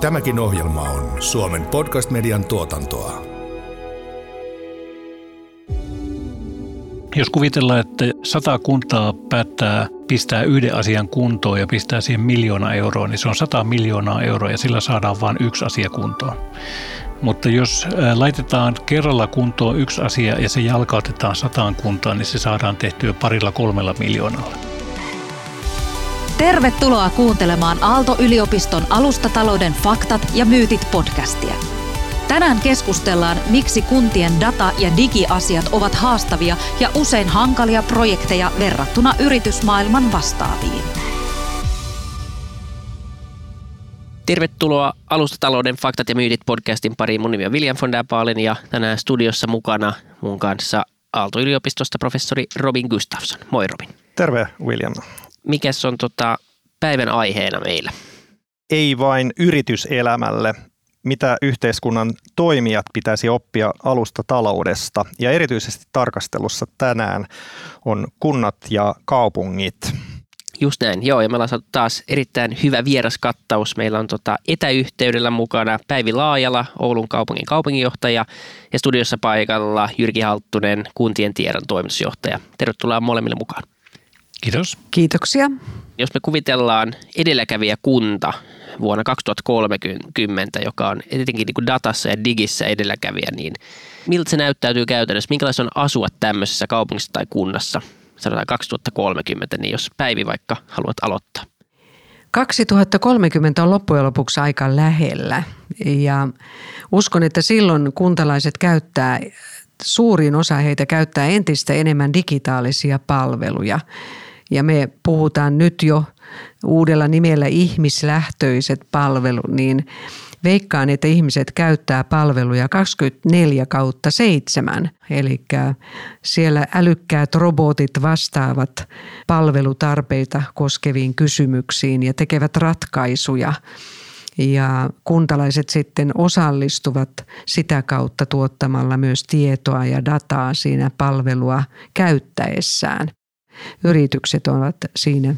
Tämäkin ohjelma on Suomen podcast-median tuotantoa. Jos kuvitellaan, että sata kuntaa päättää pistää yhden asian kuntoon ja pistää siihen miljoona euroa, niin se on 100 miljoonaa euroa ja sillä saadaan vain yksi asia kuntoon. Mutta jos laitetaan kerralla kuntoon yksi asia ja se jalkautetaan sataan kuntaan, niin se saadaan tehtyä parilla kolmella miljoonalla. Tervetuloa kuuntelemaan Aalto-yliopiston alustatalouden faktat ja myytit podcastia. Tänään keskustellaan, miksi kuntien data- ja digiasiat ovat haastavia ja usein hankalia projekteja verrattuna yritysmaailman vastaaviin. Tervetuloa Alustatalouden faktat ja myytit podcastin pariin. Mun nimi on William von der Baalen ja tänään studiossa mukana mun kanssa Aalto-yliopistosta professori Robin Gustafsson. Moi Robin. Terve William. Mikäs on tota päivän aiheena meillä? Ei vain yrityselämälle, mitä yhteiskunnan toimijat pitäisi oppia alusta taloudesta. Ja erityisesti tarkastelussa tänään on kunnat ja kaupungit. Just näin, joo, ja meillä on taas erittäin hyvä vieraskattaus. Meillä on tota etäyhteydellä mukana Päivi Laajala, Oulun kaupungin kaupunginjohtaja, ja studiossa paikalla Jyrki Halttunen, kuntien tiedon toimitusjohtaja. Tervetuloa molemmille mukaan. Kiitos. Kiitoksia. Jos me kuvitellaan edelläkävijä kunta vuonna 2030, joka on etenkin niin kuin datassa ja digissä edelläkävijä, niin miltä se näyttäytyy käytännössä? Minkälaista on asua tämmöisessä kaupungissa tai kunnassa? Sanotaan 2030, niin jos Päivi vaikka haluat aloittaa. 2030 on loppujen lopuksi aika lähellä ja uskon, että silloin kuntalaiset käyttää, suurin osa heitä käyttää entistä enemmän digitaalisia palveluja. Ja me puhutaan nyt jo uudella nimellä ihmislähtöiset palvelut, niin veikkaan, että ihmiset käyttää palveluja 24 kautta 7. Eli siellä älykkäät robotit vastaavat palvelutarpeita koskeviin kysymyksiin ja tekevät ratkaisuja. Ja kuntalaiset sitten osallistuvat sitä kautta tuottamalla myös tietoa ja dataa siinä palvelua käyttäessään yritykset ovat siinä,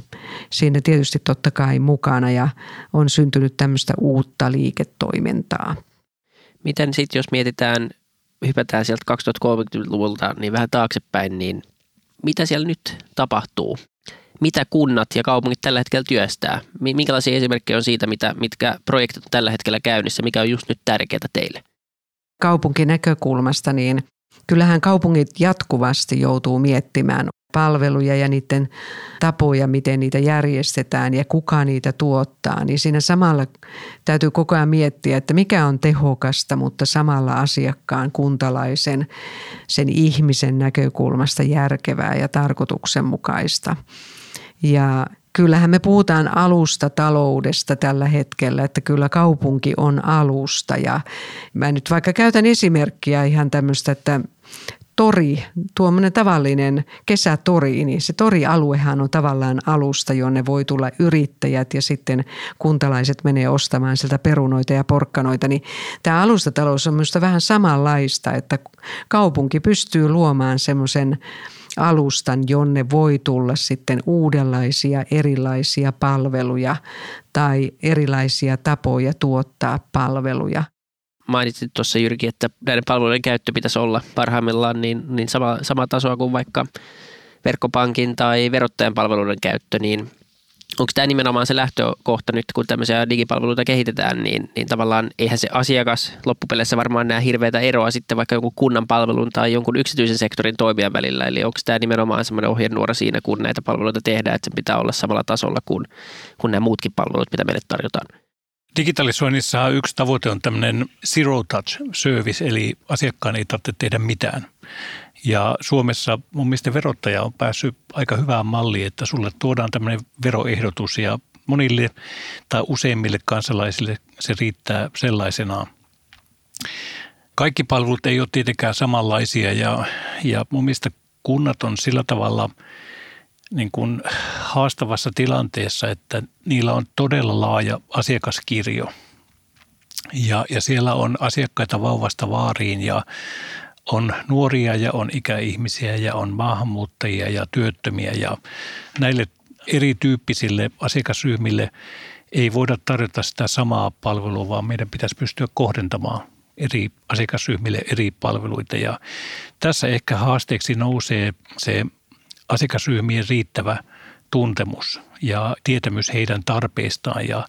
siinä tietysti totta kai mukana ja on syntynyt tämmöistä uutta liiketoimintaa. Miten sitten, jos mietitään, hypätään sieltä 2030-luvulta niin vähän taaksepäin, niin mitä siellä nyt tapahtuu? Mitä kunnat ja kaupungit tällä hetkellä työstää? Minkälaisia esimerkkejä on siitä, mitä, mitkä projektit on tällä hetkellä käynnissä? Mikä on just nyt tärkeää teille? Kaupunkinäkökulmasta, niin kyllähän kaupungit jatkuvasti joutuu miettimään palveluja ja niiden tapoja, miten niitä järjestetään ja kuka niitä tuottaa, niin siinä samalla täytyy koko ajan miettiä, että mikä on tehokasta, mutta samalla asiakkaan, kuntalaisen, sen ihmisen näkökulmasta järkevää ja tarkoituksenmukaista. Ja kyllähän me puhutaan alusta taloudesta tällä hetkellä, että kyllä kaupunki on alusta. Ja mä nyt vaikka käytän esimerkkiä ihan tämmöistä, että tori, tuommoinen tavallinen kesätori, niin se torialuehan on tavallaan alusta, jonne voi tulla yrittäjät ja sitten kuntalaiset menee ostamaan sieltä perunoita ja porkkanoita. Niin tämä alustatalous on minusta vähän samanlaista, että kaupunki pystyy luomaan semmoisen alustan, jonne voi tulla sitten uudenlaisia erilaisia palveluja tai erilaisia tapoja tuottaa palveluja – mainitsit tuossa Jyrki, että näiden palveluiden käyttö pitäisi olla parhaimmillaan niin, niin sama, sama tasoa kuin vaikka verkkopankin tai verottajan palveluiden käyttö, niin onko tämä nimenomaan se lähtökohta nyt, kun tämmöisiä digipalveluita kehitetään, niin, niin tavallaan eihän se asiakas loppupeleissä varmaan näe hirveätä eroa sitten vaikka jonkun kunnan palvelun tai jonkun yksityisen sektorin toimijan välillä. Eli onko tämä nimenomaan semmoinen ohjenuora siinä, kun näitä palveluita tehdään, että se pitää olla samalla tasolla kuin, kuin nämä muutkin palvelut, mitä meille tarjotaan? Digitalisoinnissa yksi tavoite on tämmöinen zero touch service, eli asiakkaan ei tarvitse tehdä mitään. Ja Suomessa mun mielestä verottaja on päässyt aika hyvään malliin, että sulle tuodaan tämmöinen veroehdotus ja monille tai useimmille kansalaisille se riittää sellaisenaan. Kaikki palvelut ei ole tietenkään samanlaisia ja, ja mun mielestä kunnat on sillä tavalla – niin kuin haastavassa tilanteessa, että niillä on todella laaja asiakaskirjo. Ja, ja siellä on asiakkaita vauvasta vaariin ja on nuoria ja on ikäihmisiä ja on maahanmuuttajia ja työttömiä ja näille erityyppisille asiakasryhmille ei voida tarjota sitä samaa palvelua, vaan meidän pitäisi pystyä kohdentamaan eri asiakasryhmille eri palveluita. Ja tässä ehkä haasteeksi nousee se asiakasryhmien riittävä tuntemus ja tietämys heidän tarpeistaan ja,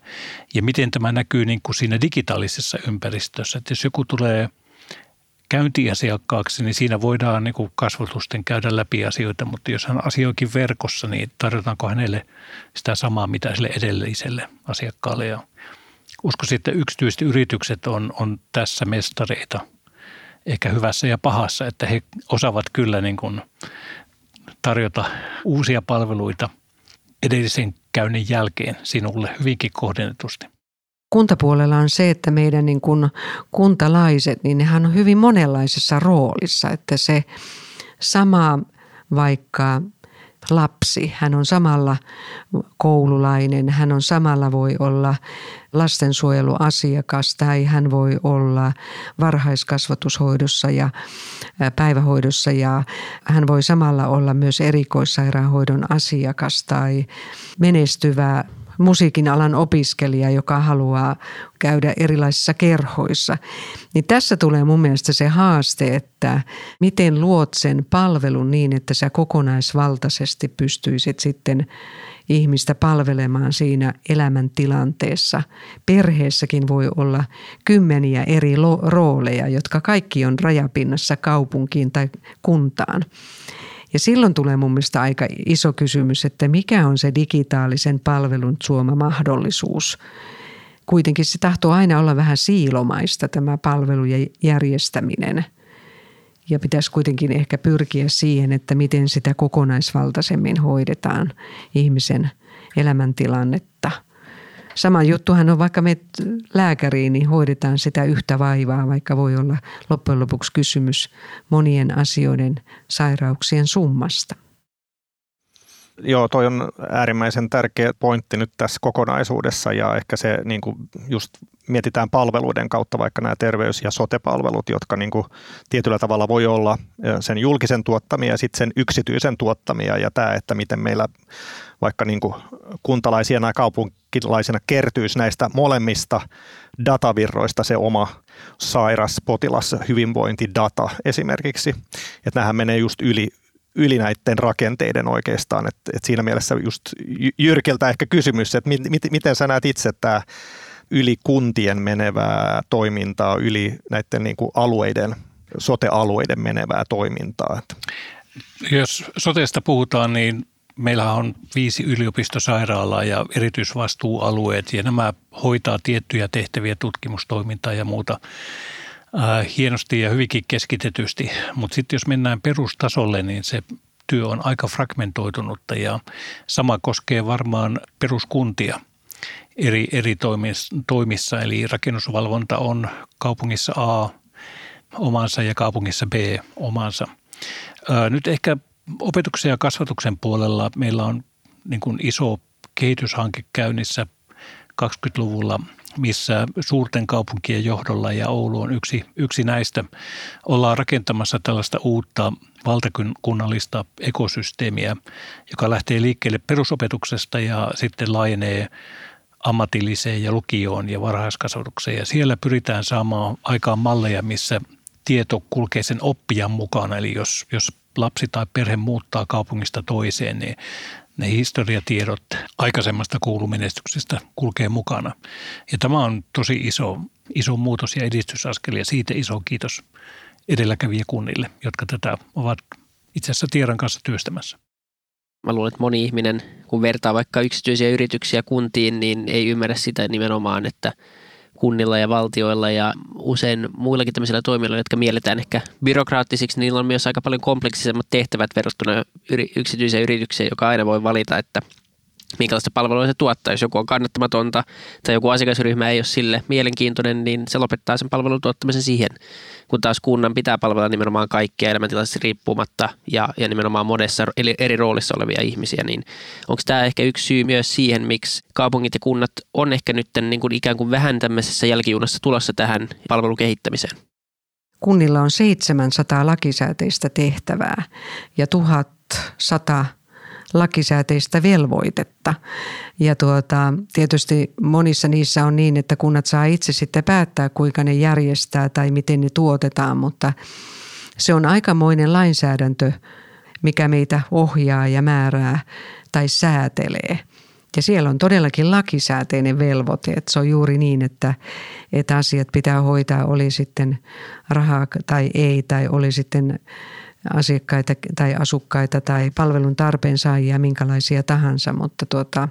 ja miten tämä näkyy niin kuin siinä digitaalisessa ympäristössä. Että jos joku tulee käyntiasiakkaaksi, niin siinä voidaan niin kuin kasvatusten käydä läpi asioita, mutta jos hän asioikin verkossa, niin tarjotaanko hänelle sitä samaa, mitä sille edelliselle asiakkaalle. Ja uskoisin, että yksityiset yritykset on, on tässä mestareita, ehkä hyvässä ja pahassa, että he osaavat kyllä niin kuin tarjota uusia palveluita edellisen käynnin jälkeen sinulle hyvinkin kohdennetusti. Kuntapuolella on se, että meidän niin kuin kuntalaiset, niin nehän on hyvin monenlaisessa roolissa, että se sama vaikka lapsi, hän on samalla koululainen, hän on samalla voi olla lastensuojeluasiakas tai hän voi olla varhaiskasvatushoidossa ja päivähoidossa ja hän voi samalla olla myös erikoissairaanhoidon asiakas tai menestyvä musiikin alan opiskelija, joka haluaa käydä erilaisissa kerhoissa. Niin tässä tulee mun mielestä se haaste, että miten luot sen palvelun niin, että sä kokonaisvaltaisesti pystyisit sitten ihmistä palvelemaan siinä elämäntilanteessa. Perheessäkin voi olla kymmeniä eri rooleja, jotka kaikki on rajapinnassa kaupunkiin tai kuntaan. Ja silloin tulee mun mielestä aika iso kysymys, että mikä on se digitaalisen palvelun suoma mahdollisuus. Kuitenkin se tahtoo aina olla vähän siilomaista tämä palvelujen järjestäminen. Ja pitäisi kuitenkin ehkä pyrkiä siihen, että miten sitä kokonaisvaltaisemmin hoidetaan ihmisen elämäntilannetta – Sama juttuhan on, vaikka me lääkäriin, niin hoidetaan sitä yhtä vaivaa, vaikka voi olla loppujen lopuksi kysymys monien asioiden sairauksien summasta. Joo, toi on äärimmäisen tärkeä pointti nyt tässä kokonaisuudessa ja ehkä se niin kuin just mietitään palveluiden kautta vaikka nämä terveys- ja sotepalvelut, jotka niin kuin tietyllä tavalla voi olla sen julkisen tuottamia ja sitten sen yksityisen tuottamia ja tämä, että miten meillä vaikka niin kuin kuntalaisia ja kaupunkilaisina kertyisi näistä molemmista datavirroista se oma sairas, potilas, hyvinvointidata esimerkiksi. Että nämähän menee just yli, yli näiden rakenteiden oikeastaan. Et, et siinä mielessä just Jyrkiltä ehkä kysymys, että mit, mit, miten sä näet itse tämä yli kuntien menevää toimintaa, yli näiden niin kuin alueiden, sote-alueiden menevää toimintaa? Jos soteesta puhutaan, niin meillä on viisi yliopistosairaalaa ja erityisvastuualueet ja nämä hoitaa tiettyjä tehtäviä, tutkimustoimintaa ja muuta hienosti ja hyvinkin keskitetysti. Mutta sitten jos mennään perustasolle, niin se työ on aika fragmentoitunutta ja sama koskee varmaan peruskuntia eri, eri toimissa. Eli rakennusvalvonta on kaupungissa A omansa ja kaupungissa B omansa. Äh, nyt ehkä opetuksen ja kasvatuksen puolella meillä on niin kuin iso kehityshanke käynnissä 20-luvulla, missä suurten kaupunkien johdolla ja Oulu on yksi, yksi näistä. Ollaan rakentamassa tällaista uutta valtakunnallista ekosysteemiä, joka lähtee liikkeelle perusopetuksesta ja sitten laajenee ammatilliseen ja lukioon ja varhaiskasvatukseen. Ja siellä pyritään saamaan aikaan malleja, missä tieto kulkee sen oppijan mukana. Eli jos, jos lapsi tai perhe muuttaa kaupungista toiseen, niin ne historiatiedot aikaisemmasta koulumenestyksestä kulkee mukana. Ja tämä on tosi iso, iso muutos ja edistysaskel ja siitä iso kiitos edelläkävijäkunnille, jotka tätä ovat itse asiassa tiedon kanssa työstämässä. Mä luulen, että moni ihminen, kun vertaa vaikka yksityisiä yrityksiä kuntiin, niin ei ymmärrä sitä nimenomaan, että – kunnilla ja valtioilla ja usein muillakin tämmöisillä toimijoilla, jotka mielletään ehkä byrokraattisiksi, niin niillä on myös aika paljon kompleksisemmat tehtävät verrattuna yksityiseen yritykseen, joka aina voi valita, että – minkälaista palvelua se tuottaa. Jos joku on kannattamatonta tai joku asiakasryhmä ei ole sille mielenkiintoinen, niin se lopettaa sen palvelun tuottamisen siihen. Kun taas kunnan pitää palvella nimenomaan kaikkia elämäntilanteesta riippumatta ja, ja nimenomaan modessa eli eri roolissa olevia ihmisiä, niin onko tämä ehkä yksi syy myös siihen, miksi kaupungit ja kunnat on ehkä nyt niin kuin ikään kuin vähän tämmöisessä jälkijunassa tulossa tähän palvelun kehittämiseen? Kunnilla on 700 lakisääteistä tehtävää ja 1100 lakisääteistä velvoitetta. Ja tuota, tietysti monissa niissä on niin, että kunnat saa itse sitten päättää, kuinka ne järjestää tai miten ne tuotetaan, mutta se on aikamoinen lainsäädäntö, mikä meitä ohjaa ja määrää tai säätelee – ja siellä on todellakin lakisääteinen velvoite, että se on juuri niin, että, että asiat pitää hoitaa, oli sitten rahaa tai ei, tai oli sitten asiakkaita tai asukkaita tai palvelun tarpeen saajia, minkälaisia tahansa. Mutta tuota,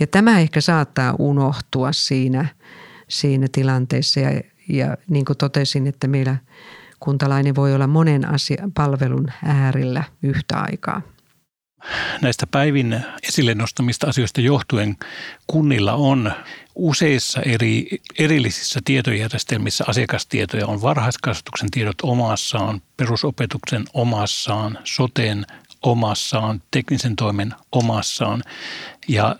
ja tämä ehkä saattaa unohtua siinä, siinä tilanteessa ja, ja niin kuin totesin, että meillä kuntalainen voi olla monen asia, palvelun äärellä yhtä aikaa näistä päivin esille nostamista asioista johtuen kunnilla on useissa eri erillisissä tietojärjestelmissä asiakastietoja. On varhaiskasvatuksen tiedot omassaan, perusopetuksen omassaan, soteen omassaan, teknisen toimen omassaan. Ja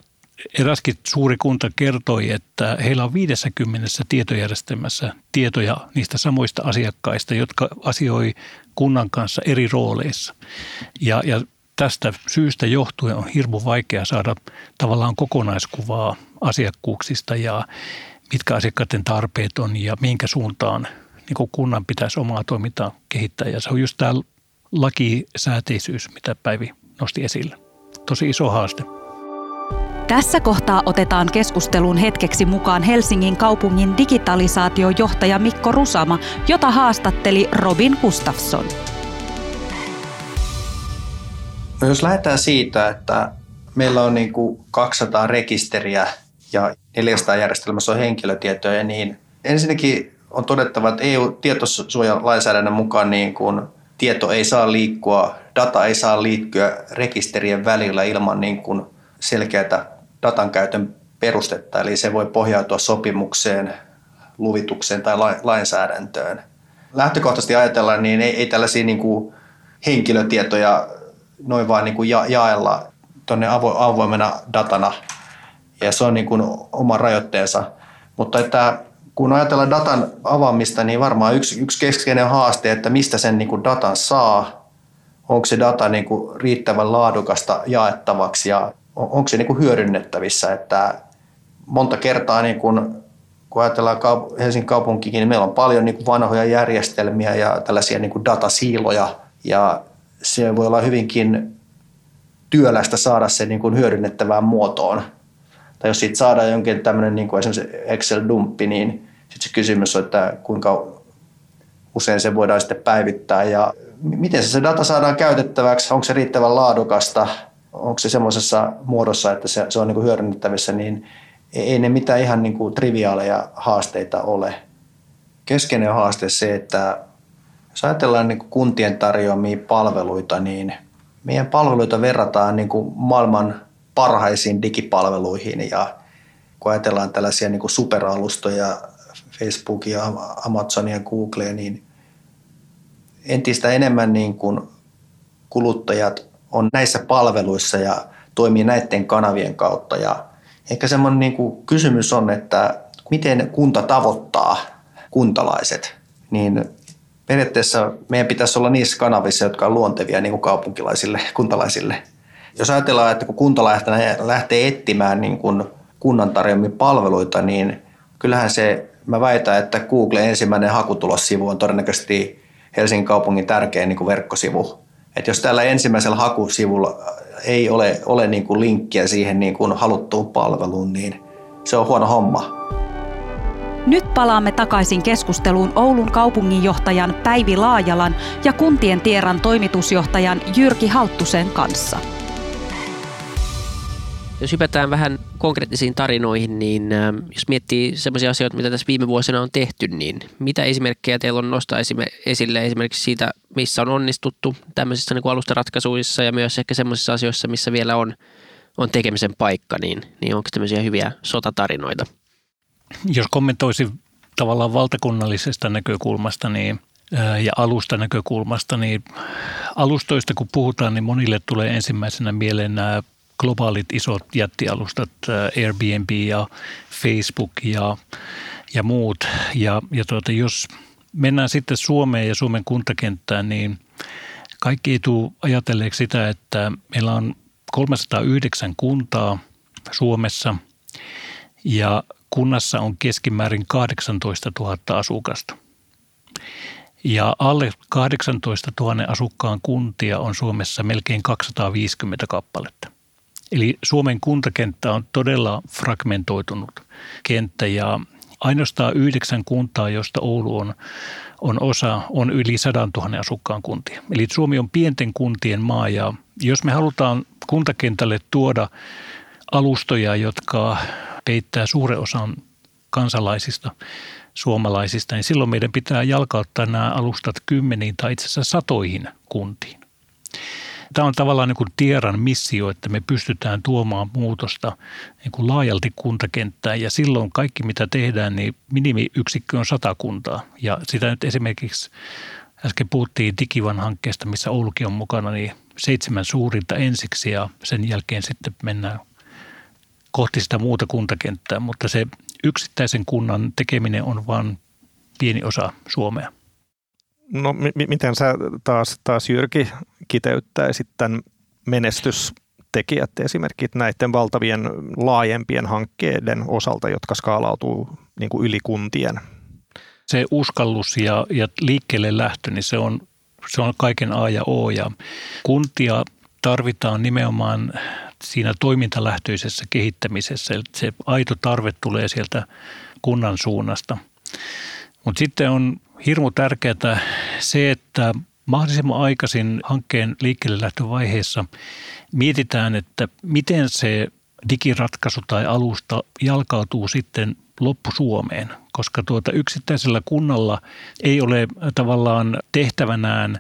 eräskin suuri kunta kertoi, että heillä on 50 tietojärjestelmässä tietoja niistä samoista asiakkaista, jotka asioi kunnan kanssa eri rooleissa. Ja, ja tästä syystä johtuen on hirmu vaikea saada tavallaan kokonaiskuvaa asiakkuuksista ja mitkä asiakkaiden tarpeet on ja minkä suuntaan niin kunnan pitäisi omaa toimintaa kehittää. Ja se on just tämä lakisääteisyys, mitä Päivi nosti esille. Tosi iso haaste. Tässä kohtaa otetaan keskusteluun hetkeksi mukaan Helsingin kaupungin digitalisaatiojohtaja Mikko Rusama, jota haastatteli Robin Gustafsson. No jos lähdetään siitä, että meillä on niin kuin 200 rekisteriä ja 400 järjestelmässä on henkilötietoja, niin ensinnäkin on todettava, että EU-tietosuojalainsäädännön mukaan niin kuin tieto ei saa liikkua, data ei saa liikkua rekisterien välillä ilman niin kuin selkeätä datan käytön perustetta, eli se voi pohjautua sopimukseen, luvitukseen tai lainsäädäntöön. Lähtökohtaisesti ajatellaan, niin ei, ei tällaisia niin kuin henkilötietoja noin vaan niin kuin ja, jaella tuonne avo, avoimena datana ja se on niin kuin oma rajoitteensa. Mutta että kun ajatellaan datan avaamista, niin varmaan yksi, yksi keskeinen haaste, että mistä sen niin kuin datan saa, onko se data niin kuin riittävän laadukasta jaettavaksi ja onko se niin kuin hyödynnettävissä. Että monta kertaa, niin kuin, kun ajatellaan Helsingin kaupunkikin, niin meillä on paljon niin kuin vanhoja järjestelmiä ja tällaisia niin kuin datasiiloja ja se voi olla hyvinkin työlästä saada se niin kuin hyödynnettävään muotoon. Tai jos siitä saadaan jonkin tämmöinen niin kuin esimerkiksi Excel-dumppi, niin sitten se kysymys on, että kuinka usein se voidaan sitten päivittää ja miten se, data saadaan käytettäväksi, onko se riittävän laadukasta, onko se semmoisessa muodossa, että se, se on niin kuin hyödynnettävissä, niin ei ne mitään ihan niin kuin triviaaleja haasteita ole. Keskeinen haaste se, että jos ajatellaan niin kuntien tarjoamia palveluita, niin meidän palveluita verrataan niin maailman parhaisiin digipalveluihin ja kun ajatellaan tällaisia niin superalustoja, Facebookia, Amazonia, Googlea, niin entistä enemmän niin kuin kuluttajat on näissä palveluissa ja toimii näiden kanavien kautta. Ja ehkä semmoinen niin kuin kysymys on, että miten kunta tavoittaa kuntalaiset, niin periaatteessa meidän pitäisi olla niissä kanavissa, jotka on luontevia niin kuin kaupunkilaisille, kuntalaisille. Jos ajatellaan, että kun kunta lähtee etsimään niin kuin kunnan tarjoamia palveluita, niin kyllähän se, mä väitän, että Google ensimmäinen hakutulossivu on todennäköisesti Helsingin kaupungin tärkein niin kuin verkkosivu. Et jos tällä ensimmäisellä hakusivulla ei ole, ole niin kuin linkkiä siihen niin kuin haluttuun palveluun, niin se on huono homma. Nyt palaamme takaisin keskusteluun Oulun kaupunginjohtajan Päivi Laajalan ja kuntien tieran toimitusjohtajan Jyrki Halttusen kanssa. Jos hypätään vähän konkreettisiin tarinoihin, niin ähm, jos miettii sellaisia asioita, mitä tässä viime vuosina on tehty, niin mitä esimerkkejä teillä on nostaa esille esimerkiksi siitä, missä on onnistuttu tämmöisissä niin alustaratkaisuissa ja myös ehkä sellaisissa asioissa, missä vielä on, on tekemisen paikka, niin, niin onko tämmöisiä hyviä sotatarinoita? Jos kommentoisin tavallaan valtakunnallisesta näkökulmasta niin, ja alusta näkökulmasta, niin alustoista kun puhutaan, niin monille tulee ensimmäisenä mieleen nämä globaalit isot jättialustat, Airbnb ja Facebook ja, ja muut. Ja, ja tuota, jos mennään sitten Suomeen ja Suomen kuntakenttään, niin kaikki ei tule ajatelleeksi sitä, että meillä on 309 kuntaa Suomessa ja kunnassa on keskimäärin 18 000 asukasta. Ja alle 18 000 asukkaan kuntia on Suomessa melkein 250 kappaletta. Eli Suomen kuntakenttä on todella fragmentoitunut kenttä ja ainoastaan yhdeksän kuntaa, josta Oulu on, on osa, on yli 100 000 asukkaan kuntia. Eli Suomi on pienten kuntien maa ja jos me halutaan kuntakentälle tuoda alustoja, jotka peittää suuren osan kansalaisista, suomalaisista, niin silloin meidän pitää jalkauttaa nämä alustat kymmeniin tai itse asiassa satoihin kuntiin. Tämä on tavallaan niin kuin Tieran missio, että me pystytään tuomaan muutosta niin kuin laajalti kuntakenttään ja silloin kaikki mitä tehdään, niin minimiyksikkö on sata kuntaa. Ja sitä nyt esimerkiksi äsken puhuttiin Digivan hankkeesta, missä Oulukin on mukana, niin seitsemän suurinta ensiksi ja sen jälkeen sitten mennään kohti sitä muuta kuntakenttää, mutta se yksittäisen kunnan tekeminen on vain pieni osa Suomea. No m- miten sä taas, taas Jyrki kiteyttäisit tämän menestystekijät esimerkiksi näiden valtavien laajempien hankkeiden osalta, jotka skaalautuu niin kuin yli kuntien? Se uskallus ja, ja liikkeelle lähtö, niin se on, se on kaiken A ja O ja kuntia tarvitaan nimenomaan siinä toimintalähtöisessä kehittämisessä. Se aito tarve tulee sieltä kunnan suunnasta. Mutta sitten on hirmu tärkeää se, että mahdollisimman aikaisin hankkeen liikkeelle lähtövaiheessa mietitään, että miten se digiratkaisu tai alusta jalkautuu sitten loppusuomeen, koska tuota yksittäisellä kunnalla ei ole tavallaan tehtävänään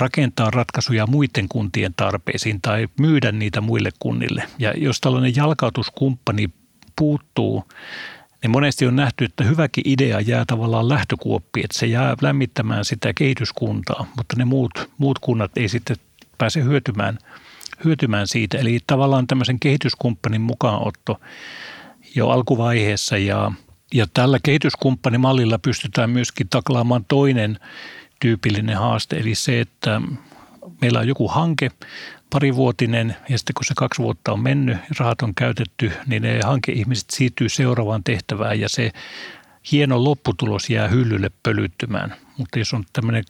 rakentaa ratkaisuja muiden kuntien tarpeisiin tai myydä niitä muille kunnille. Ja jos tällainen jalkautuskumppani puuttuu, niin monesti on nähty, että hyväkin idea jää tavallaan lähtökuoppiin, että se jää lämmittämään sitä kehityskuntaa, mutta ne muut, muut kunnat ei sitten pääse hyötymään, hyötymään siitä. Eli tavallaan tämmöisen kehityskumppanin mukaanotto jo alkuvaiheessa ja, ja tällä kehityskumppanimallilla pystytään myöskin taklaamaan toinen tyypillinen haaste, eli se, että meillä on joku hanke, parivuotinen ja sitten kun se kaksi vuotta on mennyt ja rahat on käytetty, niin ne hankeihmiset siirtyy seuraavaan tehtävään ja se hieno lopputulos jää hyllylle pölyttymään. Mutta jos on tämmöinen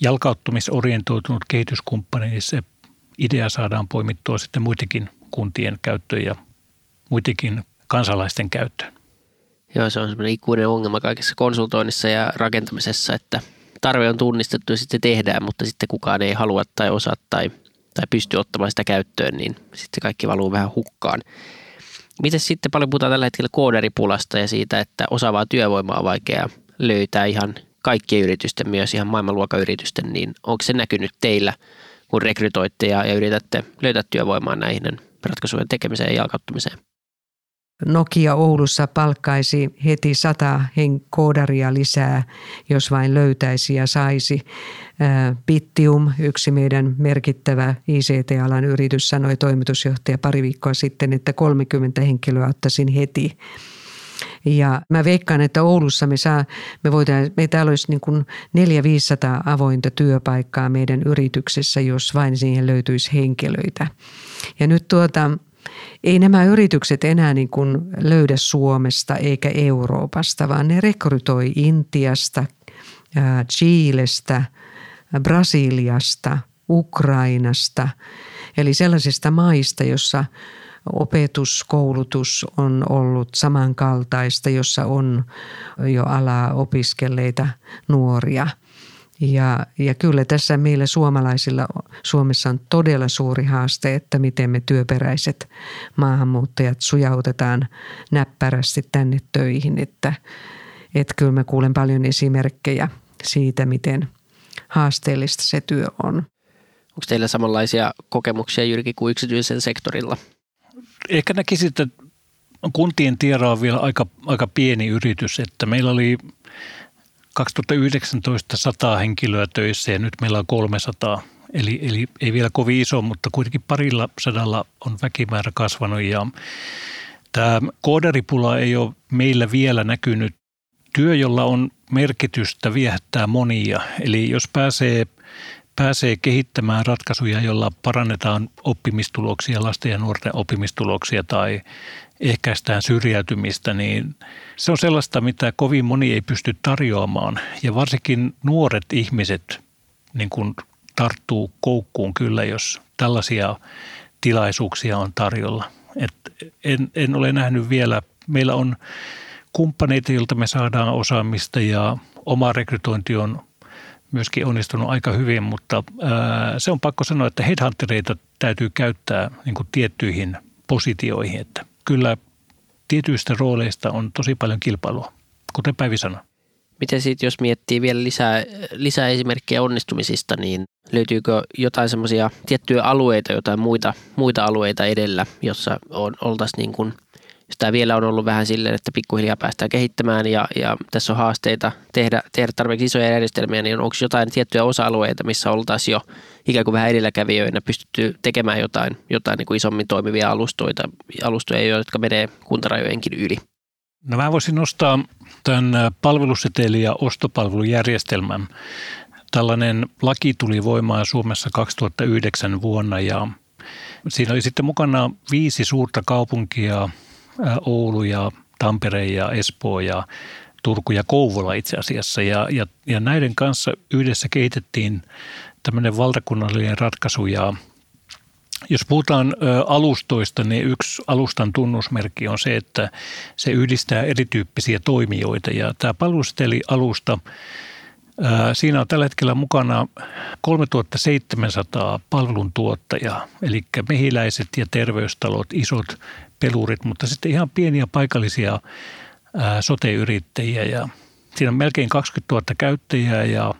jalkauttumisorientoitunut kehityskumppani, niin se idea saadaan poimittua sitten muidenkin kuntien käyttöön ja muidenkin kansalaisten käyttöön. Joo, se on semmoinen ikuinen ongelma kaikessa konsultoinnissa ja rakentamisessa, että tarve on tunnistettu ja sitten tehdään, mutta sitten kukaan ei halua tai osaa tai tai pystyy ottamaan sitä käyttöön, niin sitten se kaikki valuu vähän hukkaan. Miten sitten paljon puhutaan tällä hetkellä kooderipulasta ja siitä, että osaavaa työvoimaa on vaikea löytää ihan kaikkien yritysten, myös ihan maailmanluokan yritysten, niin onko se näkynyt teillä, kun rekrytoitte ja, ja yritätte löytää työvoimaa näihin ratkaisujen tekemiseen ja jalkauttamiseen? Nokia Oulussa palkkaisi heti sata koodaria lisää, jos vain löytäisi ja saisi. Bittium, yksi meidän merkittävä ICT-alan yritys, sanoi toimitusjohtaja pari viikkoa sitten, että 30 henkilöä ottaisin heti. Ja mä veikkaan, että Oulussa me, saa, me, voidaan, me täällä olisi niin kuin 400-500 avointa työpaikkaa meidän yrityksessä, jos vain siihen löytyisi henkilöitä. Ja nyt tuota, ei nämä yritykset enää niin kuin löydä Suomesta eikä Euroopasta, vaan ne rekrytoi Intiasta, Chiilestä, Brasiliasta, Ukrainasta, eli sellaisista maista, jossa opetus, koulutus on ollut samankaltaista, jossa on jo alaa opiskelleita nuoria – ja, ja kyllä tässä meillä suomalaisilla Suomessa on todella suuri haaste, että miten me työperäiset maahanmuuttajat sujautetaan näppärästi tänne töihin. Että, että kyllä mä kuulen paljon esimerkkejä siitä, miten haasteellista se työ on. Onko teillä samanlaisia kokemuksia Jyrki kuin yksityisen sektorilla? Ehkä näkisin, että kuntien tiedä on vielä aika, aika pieni yritys, että meillä oli 2019 100 henkilöä töissä ja nyt meillä on 300. Eli, eli ei vielä kovin iso, mutta kuitenkin parilla sadalla on väkimäärä kasvanut ja tämä koodaripula ei ole meillä vielä näkynyt. Työ, jolla on merkitystä, viehättää monia. Eli jos pääsee pääsee kehittämään ratkaisuja, joilla parannetaan oppimistuloksia, lasten ja nuorten oppimistuloksia tai ehkäistään syrjäytymistä, niin se on sellaista, mitä kovin moni ei pysty tarjoamaan. Ja varsinkin nuoret ihmiset niin kuin tarttuu koukkuun kyllä, jos tällaisia tilaisuuksia on tarjolla. Et en, en ole nähnyt vielä, meillä on kumppaneita, joilta me saadaan osaamista ja oma rekrytointi on myöskin onnistunut aika hyvin, mutta ää, se on pakko sanoa, että headhuntereita täytyy käyttää niin kuin tiettyihin positioihin, että kyllä tietyistä rooleista on tosi paljon kilpailua, kuten Päivi sanoi. Miten sitten, jos miettii vielä lisää, lisää esimerkkejä onnistumisista, niin löytyykö jotain semmoisia tiettyjä alueita, jotain muita, muita alueita edellä, jossa on, oltaisiin niin tämä vielä on ollut vähän silleen, että pikkuhiljaa päästään kehittämään ja, ja tässä on haasteita tehdä, tehdä tarpeeksi isoja järjestelmiä, niin onko jotain tiettyjä osa-alueita, missä oltaisiin jo ikään kuin vähän edelläkävijöinä pystytty tekemään jotain, jotain niin kuin isommin toimivia alustoita, alustoja, jotka menee kuntarajojenkin yli? No mä voisin nostaa tämän palveluseteli- ja ostopalvelujärjestelmän. Tällainen laki tuli voimaan Suomessa 2009 vuonna ja siinä oli sitten mukana viisi suurta kaupunkia, Oulu ja Tampere ja Espoo ja Turku ja Kouvola itse asiassa. Ja, ja, ja näiden kanssa yhdessä kehitettiin tämmöinen valtakunnallinen ratkaisu ja jos puhutaan alustoista, niin yksi alustan tunnusmerkki on se, että se yhdistää erityyppisiä toimijoita. Ja tämä palveluseteli-alusta, siinä on tällä hetkellä mukana 3700 palveluntuottajaa, eli mehiläiset ja terveystalot, isot pelurit, mutta sitten ihan pieniä paikallisia sote-yrittäjiä. Ja siinä on melkein 20 000 käyttäjää ja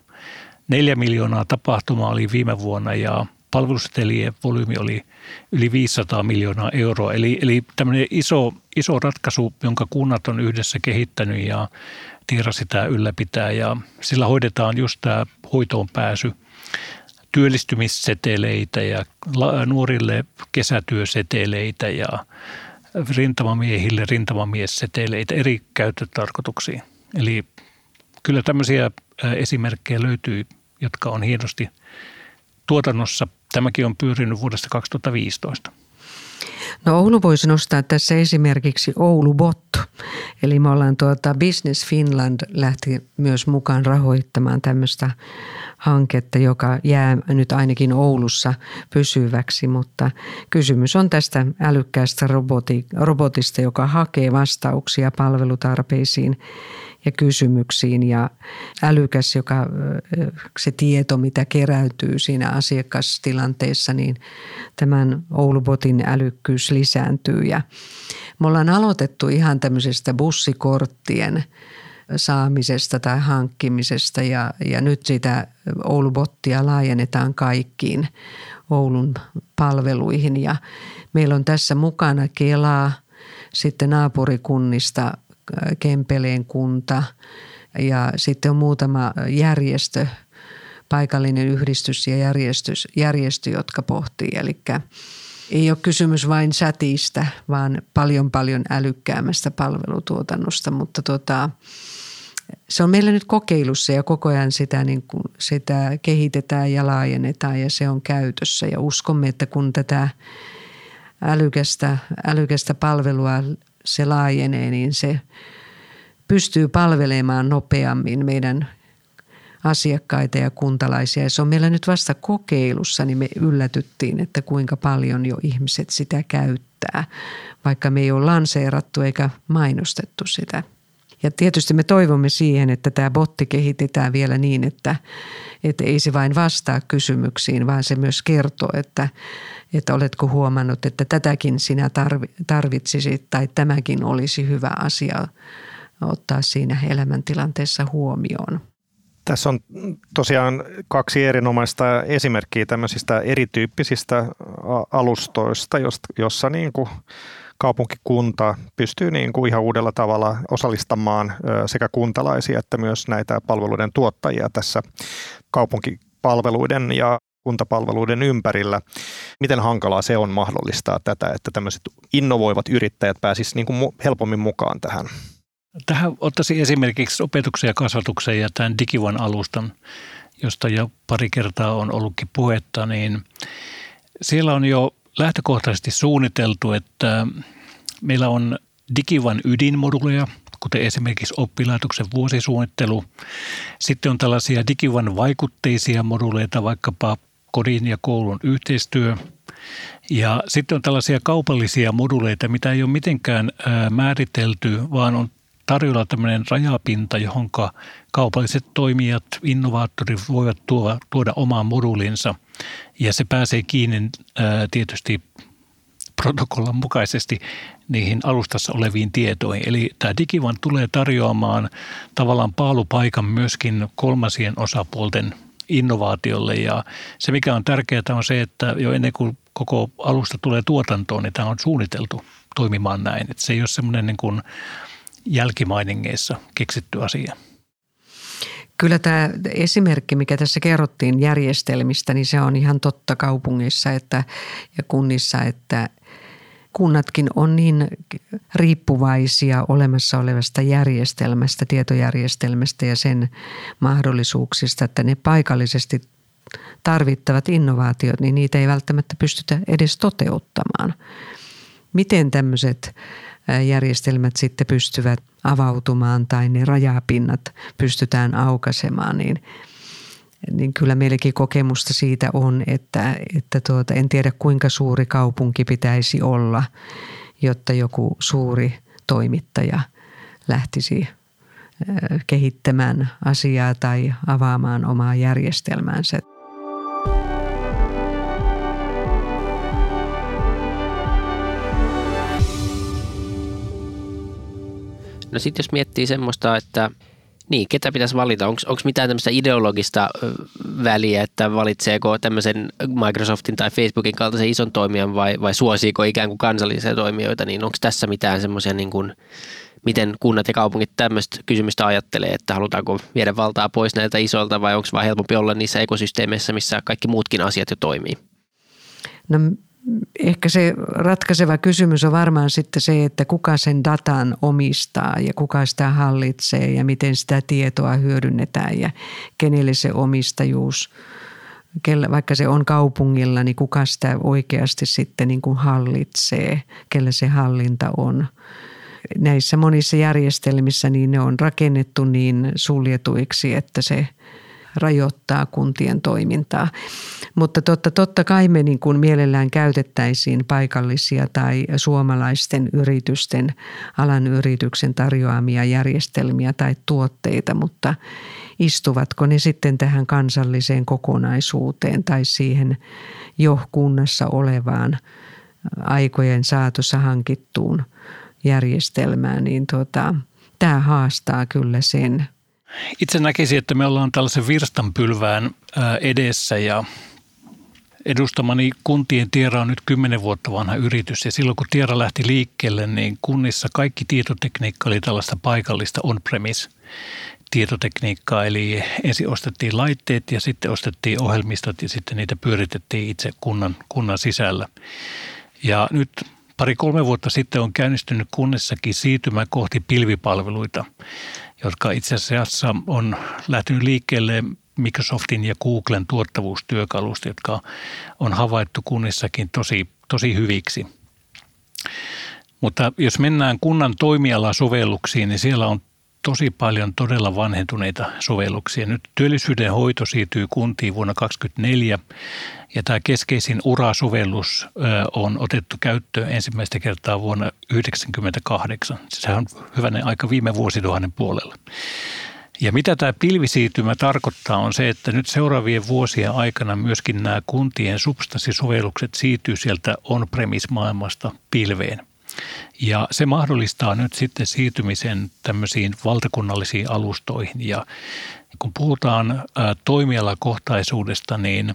4 miljoonaa tapahtumaa oli viime vuonna ja – palvelusetelien volyymi oli yli 500 miljoonaa euroa. Eli, eli tämmöinen iso, iso ratkaisu, jonka kunnat on yhdessä kehittänyt ja Tiira sitä ylläpitää ja sillä hoidetaan just tämä hoitoon pääsy työllistymisseteleitä ja nuorille kesätyöseteleitä ja rintamamiehille rintamamiesseteleitä eri käyttötarkoituksiin. Eli kyllä tämmöisiä esimerkkejä löytyy, jotka on hienosti tuotannossa Tämäkin on pyörinyt vuodesta 2015. No Oulu voisi nostaa tässä esimerkiksi Oulu Bot. Eli me ollaan tuota Business Finland lähti myös mukaan rahoittamaan tämmöistä hanketta, joka jää nyt ainakin Oulussa pysyväksi, mutta kysymys on tästä älykkäästä roboti, robotista, joka hakee vastauksia palvelutarpeisiin ja kysymyksiin ja älykäs, joka, se tieto, mitä keräytyy siinä asiakastilanteessa, niin tämän Oulubotin älykkyys lisääntyy. Ja me ollaan aloitettu ihan tämmöisestä bussikorttien saamisesta tai hankkimisesta ja, ja nyt sitä Oulubottia laajennetaan kaikkiin Oulun palveluihin ja meillä on tässä mukana Kelaa, sitten naapurikunnista Kempeleen kunta ja sitten on muutama järjestö, paikallinen yhdistys ja järjestys, järjestö, jotka pohtii. Eli ei ole kysymys vain sätistä, vaan paljon paljon älykkäämmästä palvelutuotannosta, mutta tota, se on meillä nyt kokeilussa ja koko ajan sitä, niin kuin, sitä kehitetään ja laajennetaan ja se on käytössä. Ja uskomme, että kun tätä älykästä, älykästä palvelua se laajenee, niin se pystyy palvelemaan nopeammin meidän asiakkaita ja kuntalaisia. Ja se on meillä nyt vasta kokeilussa, niin me yllätyttiin, että kuinka paljon jo ihmiset sitä käyttää, vaikka me ei ole lanseerattu eikä mainostettu sitä. Ja tietysti me toivomme siihen, että tämä botti kehitetään vielä niin, että, että ei se vain vastaa kysymyksiin, vaan se myös kertoo, että, että oletko huomannut, että tätäkin sinä tarvitsisit tai tämäkin olisi hyvä asia ottaa siinä elämäntilanteessa huomioon. Tässä on tosiaan kaksi erinomaista esimerkkiä tämmöisistä erityyppisistä alustoista, jossa niin kuin kaupunkikunta pystyy niin kuin ihan uudella tavalla osallistamaan sekä kuntalaisia että myös näitä palveluiden tuottajia tässä kaupunkipalveluiden ja kuntapalveluiden ympärillä. Miten hankalaa se on mahdollistaa tätä, että tämmöiset innovoivat yrittäjät pääsisivät niin kuin helpommin mukaan tähän? Tähän ottaisin esimerkiksi opetuksen ja kasvatuksen ja tämän Digivan alustan, josta jo pari kertaa on ollutkin puhetta, niin siellä on jo lähtökohtaisesti suunniteltu, että meillä on Digivan ydinmoduleja, kuten esimerkiksi oppilaitoksen vuosisuunnittelu. Sitten on tällaisia Digivan vaikutteisia moduleita, vaikkapa kodin ja koulun yhteistyö. Ja sitten on tällaisia kaupallisia moduleita, mitä ei ole mitenkään määritelty, vaan on tarjolla tämmöinen rajapinta, johon kaupalliset toimijat, innovaattorit voivat tuoda, tuoda omaan moduulinsa. Ja se pääsee kiinni ää, tietysti protokollan mukaisesti niihin alustassa oleviin tietoihin. Eli tämä Digivan tulee tarjoamaan tavallaan paalupaikan myöskin kolmasien osapuolten innovaatiolle. Ja se, mikä on tärkeää, on se, että jo ennen kuin koko alusta tulee tuotantoon, niin tämä on suunniteltu toimimaan näin. Että se ei ole semmoinen niin kuin jälkimainingeissa keksitty asia. Kyllä tämä esimerkki, mikä tässä kerrottiin järjestelmistä, niin se on ihan totta kaupungissa että, ja kunnissa, että kunnatkin on niin riippuvaisia olemassa olevasta järjestelmästä, tietojärjestelmästä ja sen mahdollisuuksista, että ne paikallisesti tarvittavat innovaatiot, niin niitä ei välttämättä pystytä edes toteuttamaan. Miten tämmöiset järjestelmät sitten pystyvät avautumaan tai ne rajapinnat pystytään aukaisemaan, niin, niin kyllä meilläkin kokemusta siitä on, että, että tuota, en tiedä kuinka suuri kaupunki pitäisi olla, jotta joku suuri toimittaja lähtisi kehittämään asiaa tai avaamaan omaa järjestelmäänsä. No sitten jos miettii semmoista, että niin, ketä pitäisi valita? Onko mitään tämmöistä ideologista väliä, että valitseeko tämmöisen Microsoftin tai Facebookin kaltaisen ison toimijan vai, vai suosiiko ikään kuin kansallisia toimijoita, niin onko tässä mitään semmoisia niin kuin, miten kunnat ja kaupungit tämmöistä kysymystä ajattelee, että halutaanko viedä valtaa pois näiltä isoilta vai onko vaan helpompi olla niissä ekosysteemeissä, missä kaikki muutkin asiat jo toimii? No ehkä se ratkaiseva kysymys on varmaan sitten se, että kuka sen datan omistaa ja kuka sitä hallitsee ja miten sitä tietoa hyödynnetään ja kenelle se omistajuus, vaikka se on kaupungilla, niin kuka sitä oikeasti sitten niin kuin hallitsee, kelle se hallinta on. Näissä monissa järjestelmissä niin ne on rakennettu niin suljetuiksi, että se – rajoittaa kuntien toimintaa. Mutta totta, totta kai me niin kuin mielellään käytettäisiin paikallisia tai suomalaisten yritysten, alan yrityksen tarjoamia järjestelmiä tai tuotteita, mutta istuvatko ne sitten tähän kansalliseen kokonaisuuteen tai siihen jo kunnassa olevaan aikojen saatossa hankittuun järjestelmään, niin tuota, tämä haastaa kyllä sen – itse näkisin, että me ollaan tällaisen virstanpylvään edessä ja edustamani kuntien Tiera on nyt 10 vuotta vanha yritys ja silloin kun Tiera lähti liikkeelle, niin kunnissa kaikki tietotekniikka oli tällaista paikallista on-premise tietotekniikkaa, eli ensin ostettiin laitteet ja sitten ostettiin ohjelmistot ja sitten niitä pyöritettiin itse kunnan, kunnan sisällä. Ja nyt pari-kolme vuotta sitten on käynnistynyt kunnissakin siirtymä kohti pilvipalveluita jotka itse asiassa on lähtenyt liikkeelle Microsoftin ja Googlen tuottavuustyökalusta, jotka on havaittu kunnissakin tosi, tosi hyviksi. Mutta jos mennään kunnan toimialasovelluksiin, niin siellä on tosi paljon todella vanhentuneita sovelluksia. Nyt työllisyyden hoito siirtyy kuntiin vuonna 2024 ja tämä keskeisin urasovellus on otettu käyttöön ensimmäistä kertaa vuonna 1998. Sehän on hyvänä aika viime vuosituhannen puolella. Ja mitä tämä pilvisiirtymä tarkoittaa on se, että nyt seuraavien vuosien aikana myöskin nämä kuntien substanssisovellukset siirtyy sieltä on-premise-maailmasta pilveen. Ja se mahdollistaa nyt sitten siirtymisen tämmöisiin valtakunnallisiin alustoihin. Ja kun puhutaan toimialakohtaisuudesta, niin,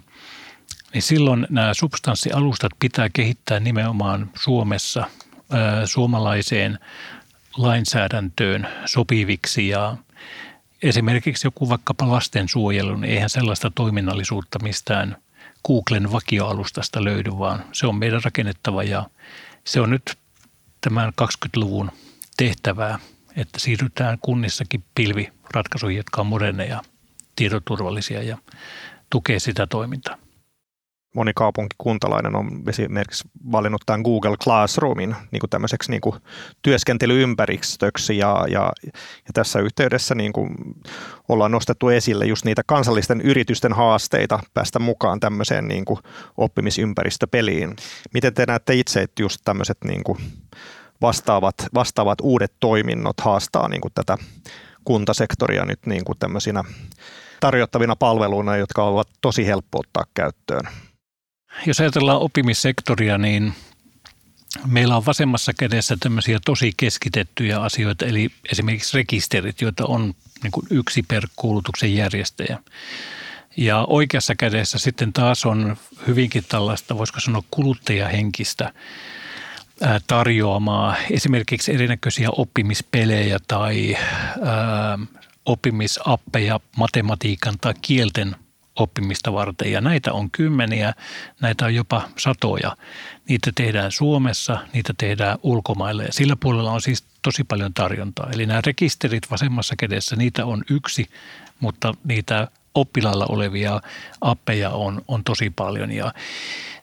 niin silloin nämä substanssialustat pitää kehittää nimenomaan Suomessa suomalaiseen lainsäädäntöön sopiviksi ja esimerkiksi joku vaikkapa lastensuojelu, niin eihän sellaista toiminnallisuutta mistään Googlen vakioalustasta löydy, vaan se on meidän rakennettava ja se on nyt tämän 20-luvun tehtävää, että siirrytään kunnissakin pilviratkaisuihin, jotka on moderneja tietoturvallisia ja tukee sitä toimintaa moni kaupunkikuntalainen on esimerkiksi valinnut tämän Google Classroomin niin kuin tämmöiseksi niin kuin työskentelyympäristöksi ja, ja, ja tässä yhteydessä niin kuin ollaan nostettu esille just niitä kansallisten yritysten haasteita päästä mukaan tämmöiseen niin kuin oppimisympäristöpeliin. Miten te näette itse, että just tämmöiset niin kuin vastaavat, vastaavat uudet toiminnot haastaa niin kuin tätä kuntasektoria nyt niin kuin tämmöisinä tarjottavina palveluina, jotka ovat tosi helppo ottaa käyttöön? Jos ajatellaan oppimissektoria, niin meillä on vasemmassa kädessä tämmöisiä tosi keskitettyjä asioita, eli esimerkiksi rekisterit, joita on niin kuin yksi per kuulutuksen järjestäjä. Ja oikeassa kädessä sitten taas on hyvinkin tällaista, voisiko sanoa kuluttajahenkistä tarjoamaa esimerkiksi erinäköisiä oppimispelejä tai oppimisappeja matematiikan tai kielten oppimista varten. Ja näitä on kymmeniä, näitä on jopa satoja. Niitä tehdään Suomessa, niitä tehdään ulkomaille ja sillä puolella on siis tosi paljon tarjontaa. Eli nämä rekisterit vasemmassa kädessä, niitä on yksi, mutta niitä oppilailla olevia appeja on, on tosi paljon ja,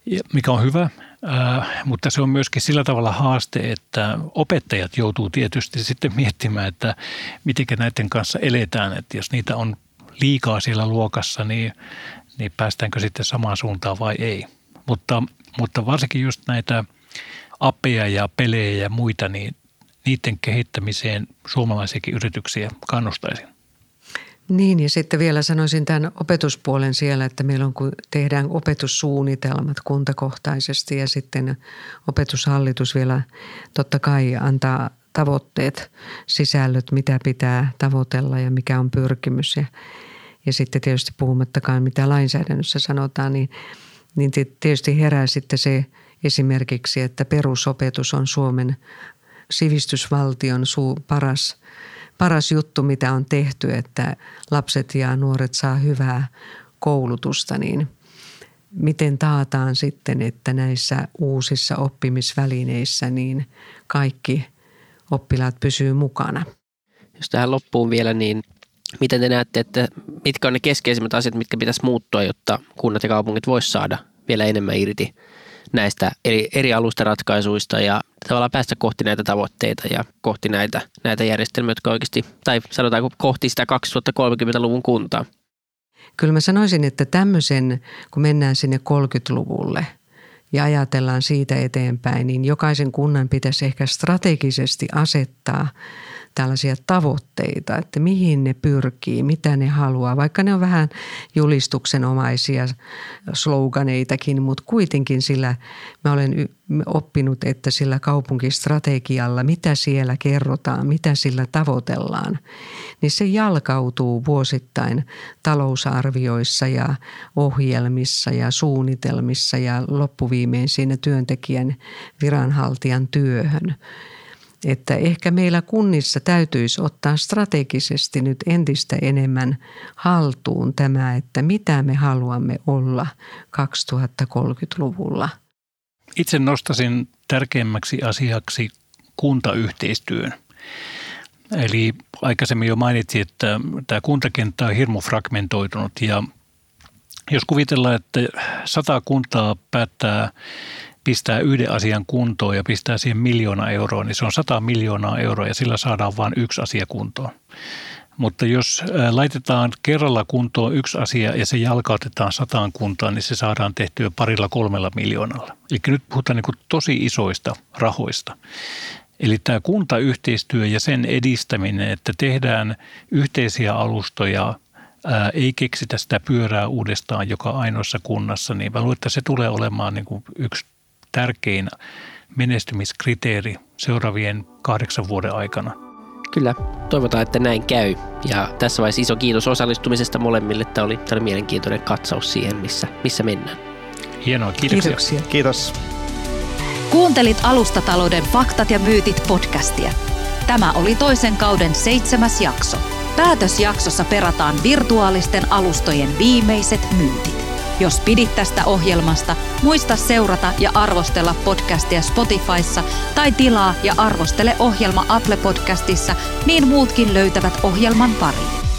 ja mikä on hyvä, Äh, mutta se on myöskin sillä tavalla haaste, että opettajat joutuu tietysti sitten miettimään, että miten näiden kanssa eletään. Että jos niitä on liikaa siellä luokassa, niin, niin päästäänkö sitten samaan suuntaan vai ei. Mutta, mutta varsinkin just näitä appeja ja pelejä ja muita, niin niiden kehittämiseen suomalaisiakin yrityksiä kannustaisin. Niin ja sitten vielä sanoisin tämän opetuspuolen siellä, että meillä on kun tehdään opetussuunnitelmat kuntakohtaisesti ja sitten opetushallitus vielä totta kai antaa tavoitteet, sisällöt, mitä pitää tavoitella ja mikä on pyrkimys. Ja, ja sitten tietysti puhumattakaan mitä lainsäädännössä sanotaan, niin, niin tietysti herää sitten se esimerkiksi, että perusopetus on Suomen sivistysvaltion suu, paras, paras juttu, mitä on tehty, että lapset ja nuoret saa hyvää koulutusta, niin miten taataan sitten, että näissä uusissa oppimisvälineissä niin kaikki oppilaat pysyy mukana. Jos tähän loppuun vielä, niin miten te näette, että mitkä on ne keskeisimmät asiat, mitkä pitäisi muuttua, jotta kunnat ja kaupungit voisivat saada vielä enemmän irti näistä eri, eri alustaratkaisuista ja tavallaan päästä kohti näitä tavoitteita ja kohti näitä, näitä järjestelmiä, jotka oikeasti, tai sanotaanko kohti sitä 2030-luvun kuntaa? Kyllä mä sanoisin, että tämmöisen, kun mennään sinne 30-luvulle – ja ajatellaan siitä eteenpäin, niin jokaisen kunnan pitäisi ehkä strategisesti asettaa tällaisia tavoitteita, että mihin ne pyrkii, mitä ne haluaa, vaikka ne on vähän julistuksenomaisia sloganeitakin, mutta kuitenkin sillä mä olen oppinut, että sillä kaupunkistrategialla, mitä siellä kerrotaan, mitä sillä tavoitellaan, niin se jalkautuu vuosittain talousarvioissa ja ohjelmissa ja suunnitelmissa ja loppuviimein siinä työntekijän viranhaltijan työhön että ehkä meillä kunnissa täytyisi ottaa strategisesti nyt entistä enemmän haltuun tämä, että mitä me haluamme olla 2030-luvulla. Itse nostasin tärkeimmäksi asiaksi kuntayhteistyön. Eli aikaisemmin jo mainitsin, että tämä kuntakenttä on hirmu fragmentoitunut ja jos kuvitellaan, että sata kuntaa päättää pistää yhden asian kuntoon ja pistää siihen miljoona euroa, niin se on 100 miljoonaa euroa ja sillä saadaan vain yksi asia kuntoon. Mutta jos laitetaan kerralla kuntoon yksi asia ja se jalkautetaan sataan kuntaan, niin se saadaan tehtyä parilla kolmella miljoonalla. Eli nyt puhutaan niin tosi isoista rahoista. Eli tämä kuntayhteistyö ja sen edistäminen, että tehdään yhteisiä alustoja, ää, ei keksitä sitä pyörää uudestaan joka ainoassa kunnassa, niin mä luulen, että se tulee olemaan niin yksi tärkein menestymiskriteeri seuraavien kahdeksan vuoden aikana. Kyllä, toivotaan, että näin käy. Ja tässä vaiheessa iso kiitos osallistumisesta molemmille. Tämä oli, tämä oli mielenkiintoinen katsaus siihen, missä, missä mennään. Hienoa, kiitoksia. Kiitoksia. Kiitos. Kuuntelit Alustatalouden faktat ja myytit podcastia. Tämä oli toisen kauden seitsemäs jakso. Päätösjaksossa perataan virtuaalisten alustojen viimeiset myytit. Jos pidit tästä ohjelmasta, muista seurata ja arvostella podcastia Spotifyssa tai tilaa ja arvostele ohjelma Apple Podcastissa, niin muutkin löytävät ohjelman pariin.